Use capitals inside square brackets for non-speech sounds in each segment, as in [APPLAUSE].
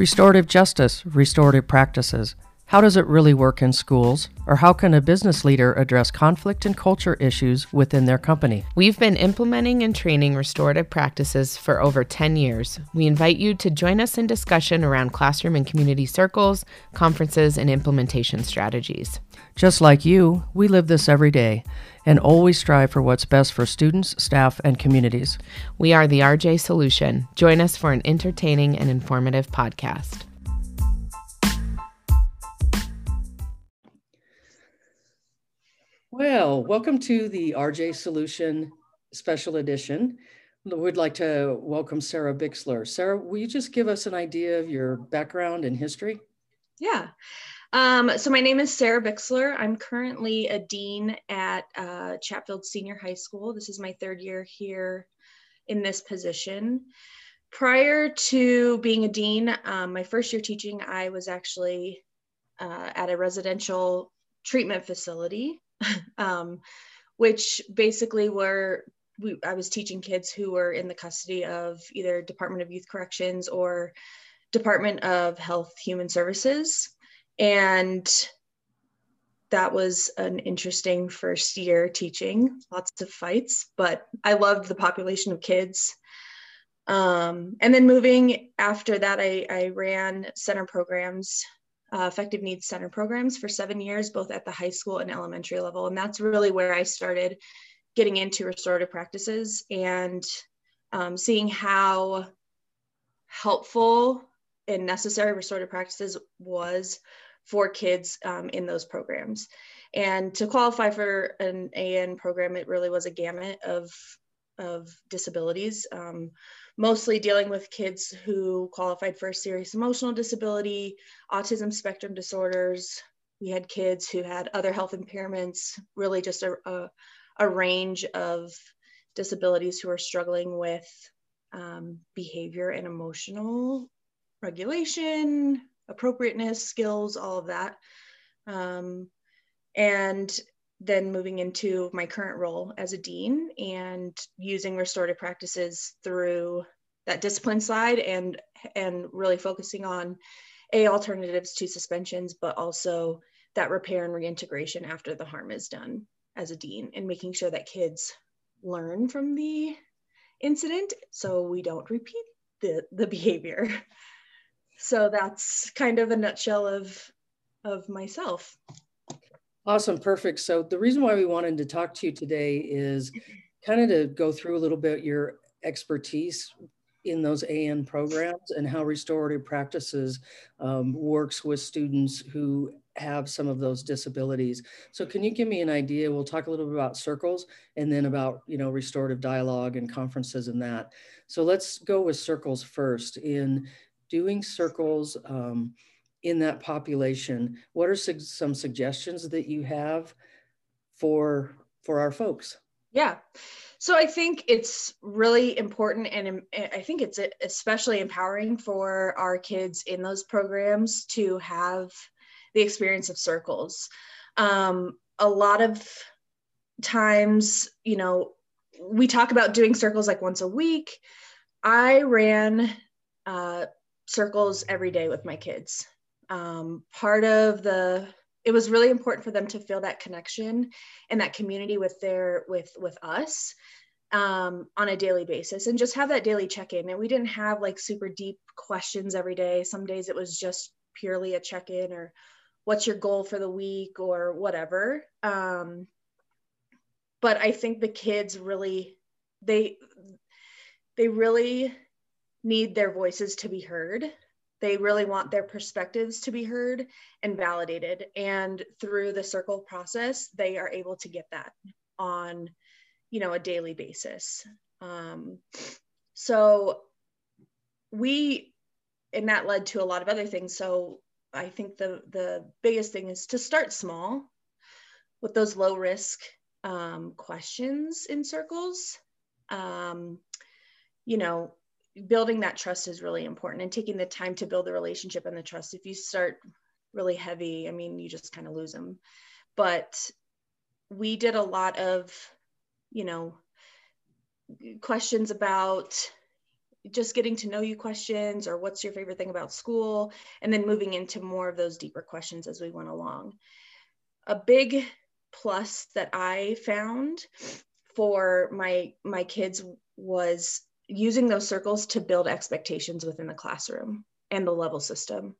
Restorative justice, restorative practices. How does it really work in schools? Or how can a business leader address conflict and culture issues within their company? We've been implementing and training restorative practices for over 10 years. We invite you to join us in discussion around classroom and community circles, conferences, and implementation strategies. Just like you, we live this every day and always strive for what's best for students, staff, and communities. We are the RJ Solution. Join us for an entertaining and informative podcast. Well, welcome to the RJ Solution Special Edition. We'd like to welcome Sarah Bixler. Sarah, will you just give us an idea of your background and history? Yeah. Um, so my name is Sarah Bixler. I'm currently a dean at uh, Chatfield Senior High School. This is my third year here in this position. Prior to being a dean, um, my first year teaching, I was actually uh, at a residential treatment facility, [LAUGHS] um, which basically were we, I was teaching kids who were in the custody of either Department of Youth Corrections or Department of Health Human Services. And that was an interesting first year teaching lots of fights but i loved the population of kids. Um, and then moving after that i, I ran center programs uh, affective needs center programs for seven years both at the high school and elementary level and that's really where i started getting into restorative practices and um, seeing how helpful and necessary restorative practices was for kids um, in those programs. And to qualify for an AN program, it really was a gamut of, of disabilities, um, mostly dealing with kids who qualified for serious emotional disability, autism spectrum disorders. We had kids who had other health impairments, really just a, a, a range of disabilities who are struggling with um, behavior and emotional regulation, appropriateness, skills, all of that. Um, and then moving into my current role as a dean and using restorative practices through that discipline side and and really focusing on a alternatives to suspensions but also that repair and reintegration after the harm is done as a dean and making sure that kids learn from the incident so we don't repeat the, the behavior. [LAUGHS] So that's kind of a nutshell of of myself awesome perfect. So the reason why we wanted to talk to you today is kind of to go through a little bit your expertise in those an programs and how restorative practices um, works with students who have some of those disabilities. So can you give me an idea? We'll talk a little bit about circles and then about you know restorative dialogue and conferences and that. So let's go with circles first. In doing circles um, in that population, what are su some suggestions that you have for for our folks? Yeah. So I think it's really important and I think it's especially empowering for our kids in those programs to have the experience of circles. Um, a lot of times, you know, we talk about doing circles like once a week. I ran uh, circles every day with my kids. Um, part of the it was really important for them to feel that connection and that community with their with with us um, on a daily basis and just have that daily check-in. And we didn't have like super deep questions every day. Some days it was just purely a check-in or what's your goal for the week or whatever. Um, but i think the kids really they they really need their voices to be heard. They really want their perspectives to be heard and validated. And through the circle process, they are able to get that on, you know, a daily basis. Um, so we, and that led to a lot of other things. So I think the the biggest thing is to start small with those low risk um, questions in circles. Um, you know, building that trust is really important and taking the time to build the relationship and the trust. If you start really heavy, I mean, you just kind of lose them. But we did a lot of, you know, questions about just getting to know you questions or what's your favorite thing about school and then moving into more of those deeper questions as we went along a big plus that i found for my my kids was using those circles to build expectations within the classroom and the level system.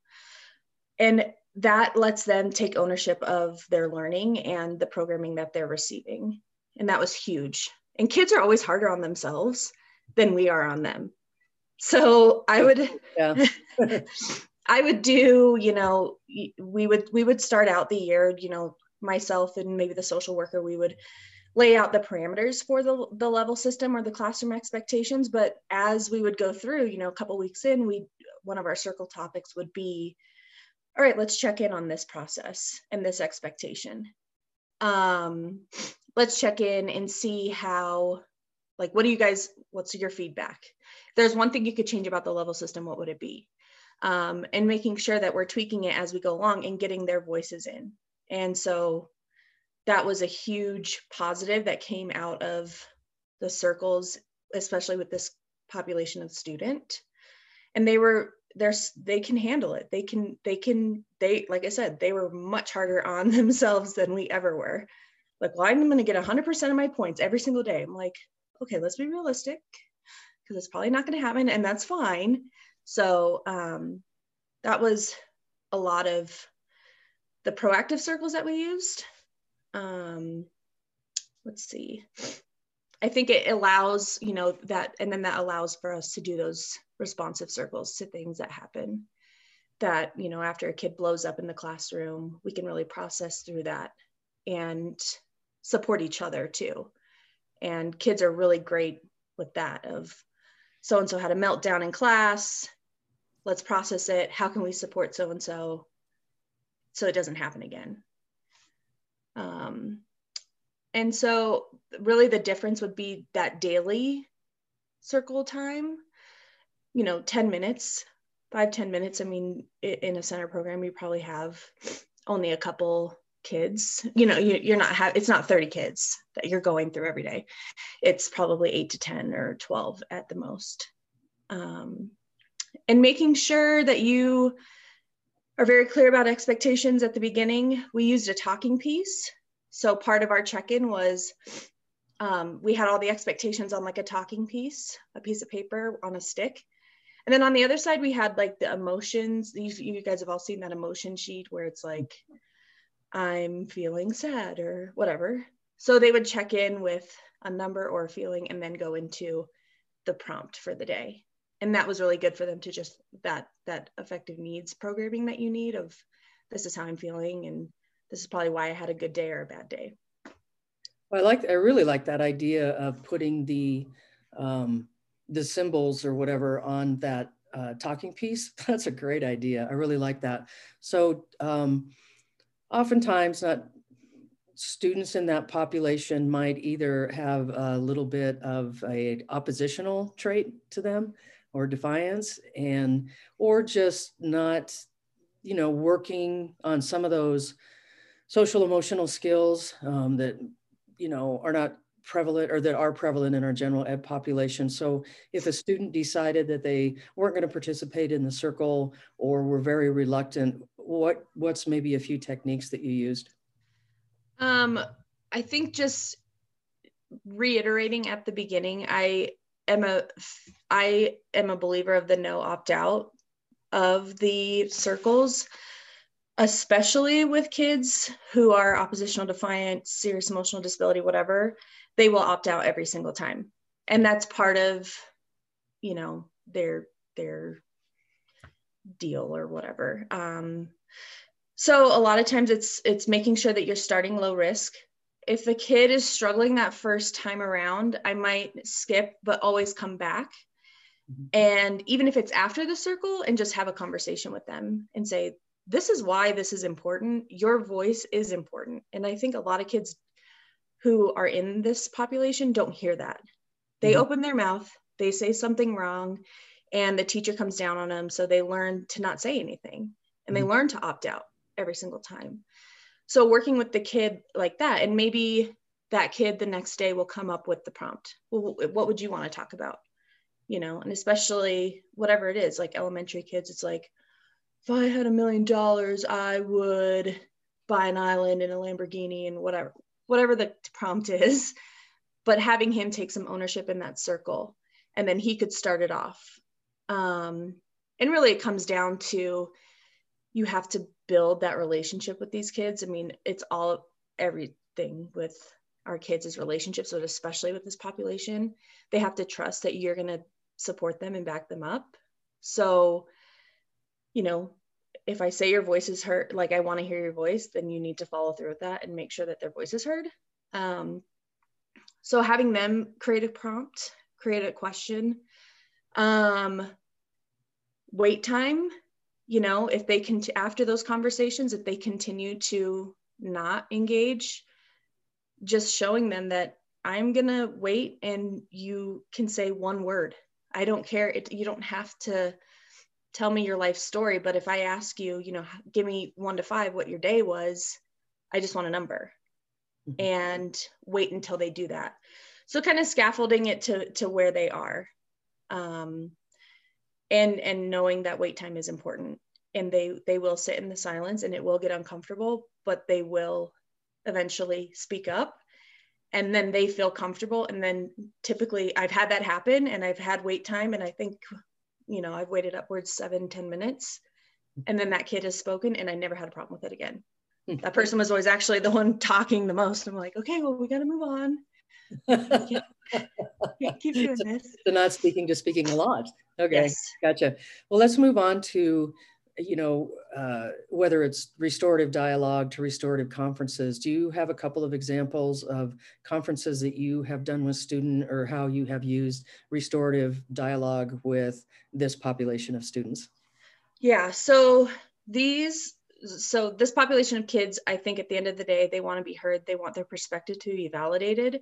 And that lets them take ownership of their learning and the programming that they're receiving. And that was huge. And kids are always harder on themselves than we are on them. So i would yeah. [LAUGHS] i would do you know we would we would start out the year you know myself and maybe the social worker we would lay out the parameters for the, the level system or the classroom expectations but as we would go through you know a couple weeks in we one of our circle topics would be all right let's check in on this process and this expectation. Um let's check in and see how like what do you guys what's your feedback? If there's one thing you could change about the level system what would it be? Um, and making sure that we're tweaking it as we go along and getting their voices in. And so that was a huge positive that came out of the circles, especially with this population of student. And they were there's they can handle it. They can they can they like I said, they were much harder [LAUGHS] on themselves than we ever were. Like, why well, I'm gonna get 100% of my points every single day. I'm like, okay, let's be realistic because it's probably not gonna happen, and that's fine. So um, that was a lot of the proactive circles that we used um, let's see. I think it allows, you know, that, and then that allows for us to do those responsive circles to things that happen that, you know, after a kid blows up in the classroom, we can really process through that and support each other too. And kids are really great with that of so and so had a meltdown in class. Let's process it. How can we support so and so so it doesn't happen again? Um, and so really the difference would be that daily circle time, you know, 10 minutes, five ten minutes. I mean, in a center program, you probably have only a couple kids, you know, you, are not have, it's not 30 kids that you're going through every day. It's probably eight to 10 or 12 at the most. Um, and making sure that you are very clear about expectations at the beginning. We used a talking piece. So part of our check-in was um, we had all the expectations on like a talking piece, a piece of paper on a stick. And then on the other side, we had like the emotions. You, you guys have all seen that emotion sheet where it's like, I'm feeling sad or whatever. So they would check in with a number or a feeling and then go into the prompt for the day and that was really good for them to just that that affective needs programming that you need of this is how i'm feeling and this is probably why i had a good day or a bad day. Well, i like i really like that idea of putting the um, the symbols or whatever on that uh, talking piece. [LAUGHS] That's a great idea. I really like that. So um, oftentimes not students in that population might either have a little bit of a oppositional trait to them or defiance and or just not you know working on some of those social emotional skills um, that you know are not prevalent or that are prevalent in our general ed population. So if a student decided that they weren't going to participate in the circle or were very reluctant what what's maybe a few techniques that you used? Um i think just reiterating at the beginning i am a I am a believer of the no opt out of the circles, especially with kids who are oppositional defiant, serious emotional disability, whatever. They will opt out every single time, and that's part of, you know, their their deal or whatever. Um, so a lot of times it's it's making sure that you're starting low risk if the kid is struggling that first time around, I might skip, but always come back. Mm-hmm. And even if it's after the circle, and just have a conversation with them and say, This is why this is important. Your voice is important. And I think a lot of kids who are in this population don't hear that. They mm-hmm. open their mouth, they say something wrong, and the teacher comes down on them. So they learn to not say anything and they mm-hmm. learn to opt out every single time so working with the kid like that and maybe that kid the next day will come up with the prompt well what would you want to talk about you know, and especially whatever it is, like elementary kids, it's like, if I had a million dollars, I would buy an island in a Lamborghini and whatever, whatever the prompt [LAUGHS] is. But having him take some ownership in that circle and then he could start it off. Um, and really, it comes down to you have to build that relationship with these kids. I mean, it's all everything with our kids is relationships, but especially with this population, they have to trust that you're going to support them and back them up. So, you know, if I say your voice is heard, like I want to hear your voice, then you need to follow through with that and make sure that their voice is heard. Um, so having them create a prompt, create a question, um, wait time, you know, if they can, after those conversations, if they continue to not engage, just showing them that I'm gonna wait and you can say one word. I don't care. It, you don't have to tell me your life story, but if I ask you, you know, give me one to five what your day was, I just want a number mm-hmm. and wait until they do that. So kind of scaffolding it to to where they are. Um, and and knowing that wait time is important. And they they will sit in the silence and it will get uncomfortable, but they will eventually speak up. And then they feel comfortable. And then typically i've had that happen and i've had wait time and i think you know i've waited upwards seven ten minutes. And then that kid has spoken and i never had a problem with it again. Hmm. that person was always actually the one talking the most. I'm like okay well we got to move on. Keep [LAUGHS] doing this. So not speaking just speaking a lot okay yes. gotcha well let's move on to you know, uh, whether it's restorative dialogue to restorative conferences, do you have a couple of examples of conferences that you have done with student or how you have used restorative dialogue with this population of students? Yeah, so these, so this population of kids, I think at the end of the day, they want to be heard, they want their perspective to be validated.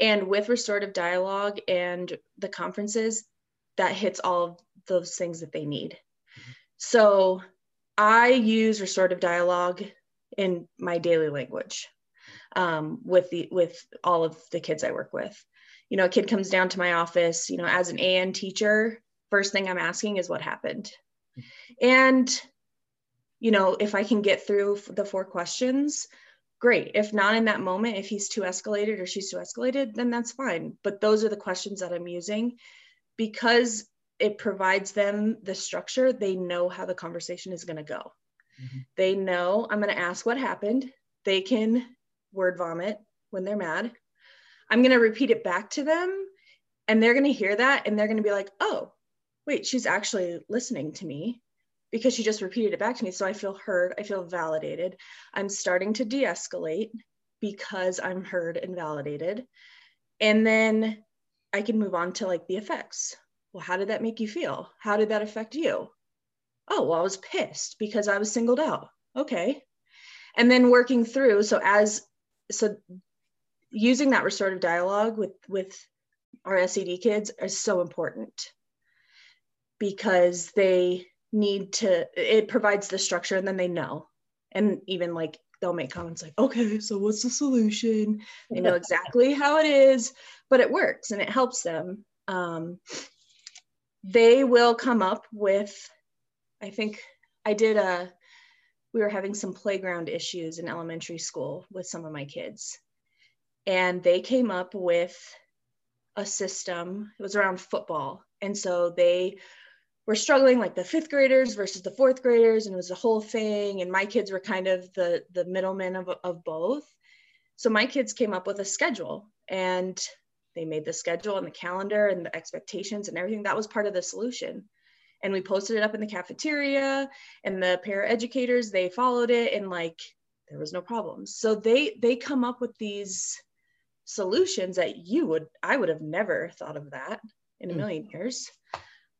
And with restorative dialogue and the conferences, that hits all of those things that they need. So I use restorative dialogue in my daily language um, with the with all of the kids I work with. You know, a kid comes down to my office. You know, as an AN teacher, first thing I'm asking is what happened, and you know, if I can get through the four questions, great. If not in that moment, if he's too escalated or she's too escalated, then that's fine. But those are the questions that I'm using because it provides them the structure. They know how the conversation is going to go. Mm-hmm. They know I'm going to ask what happened. They can word vomit when they're mad. I'm going to repeat it back to them and they're going to hear that and they're going to be like, oh, wait, she's actually listening to me because she just repeated it back to me. So I feel heard. I feel validated. I'm starting to de escalate because I'm heard and validated. And then I can move on to like the effects well, how did that make you feel? How did that affect you? Oh, well, I was pissed because I was singled out. Okay. And then working through, so as, so using that restorative dialogue with, with our SED kids is so important because they need to, it provides the structure and then they know. And even like they'll make comments like, okay, so what's the solution? They know [LAUGHS] exactly how it is, but it works and it helps them. Um, they will come up with, I think I did a, we were having some playground issues in elementary school with some of my kids. And they came up with a system, it was around football. And so they were struggling like the fifth graders versus the fourth graders and it was a whole thing and my kids were kind of the the middlemen of, of both. So my kids came up with a schedule and they made the schedule and the calendar and the expectations and everything. That was part of the solution. And we posted it up in the cafeteria and the para educators they followed it and like there was no problems so they they come up with these solutions that you would i would have never thought of that in a hmm. million years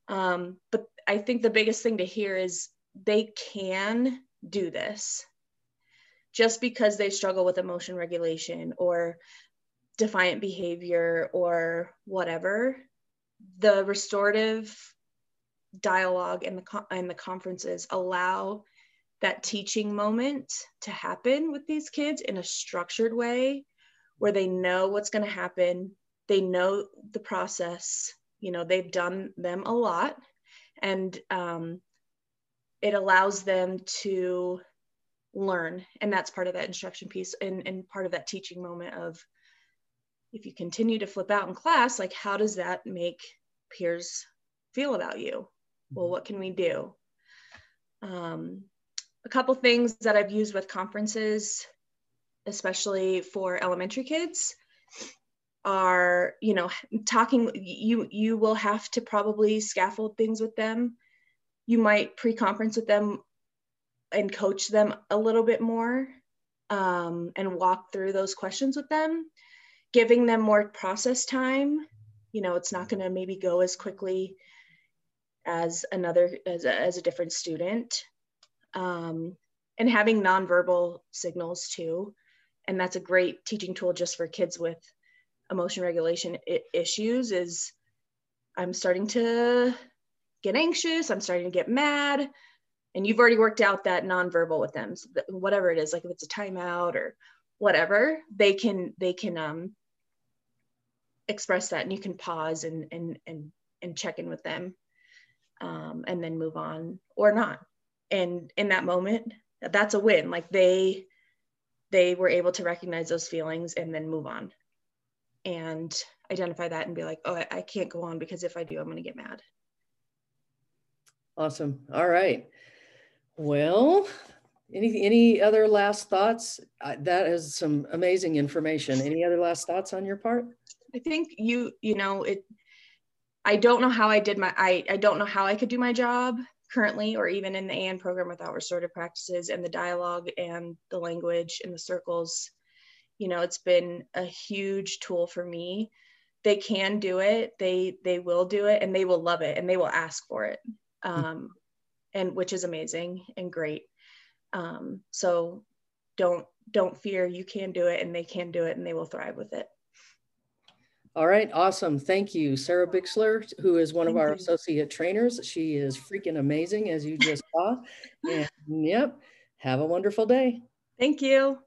um, but i think the biggest thing to hear is they can do this just because they struggle with emotion regulation or defiant behavior or whatever, the restorative dialogue and the and the conferences allow that teaching moment to happen with these kids in a structured way where they know what's going to happen, they know the process, You know, they've done them a lot, and um, it allows them to learn. And that's part of that instruction piece and, and part of that teaching moment of if you continue to flip out in class, like how does that make peers feel about you? Well, mm-hmm. what can we do? Um, a couple things that I've used with conferences, especially for elementary kids, are you know talking. You you will have to probably scaffold things with them. You might pre-conference with them and coach them a little bit more um, and walk through those questions with them giving them more process time you know it's not going to maybe go as quickly as another as a, as a different student um, and having nonverbal signals too and that's a great teaching tool just for kids with emotion regulation issues is i'm starting to get anxious i'm starting to get mad and you've already worked out that nonverbal with them. So whatever it is like if it's a timeout or whatever they can they can um express that and you can pause and and and, and check in with them um, and then move on or not. And in that moment that's a win. Like they they were able to recognize those feelings and then move on and identify that and be like oh i, I can't go on because if i do i'm going to get mad. Awesome. All right. Well any any other last thoughts? Uh, that is some amazing information. Any other last thoughts on your part? I think you, you know, it, I don't know how I did my, I, I don't know how I could do my job currently or even in the AN program without restorative practices and the dialogue and the language and the circles. You know, it's been a huge tool for me. They can do it. They they will do it and they will love it and they will ask for it. Hmm. Um, and which is amazing and great. Um, so don't don't fear you can do it and they can do it and they will thrive with it. All right, awesome. Thank you, Sarah Bixler, who is one Thank of our you. associate trainers. She is freaking amazing, as you just saw. [LAUGHS] And yep, have a wonderful day. Thank you.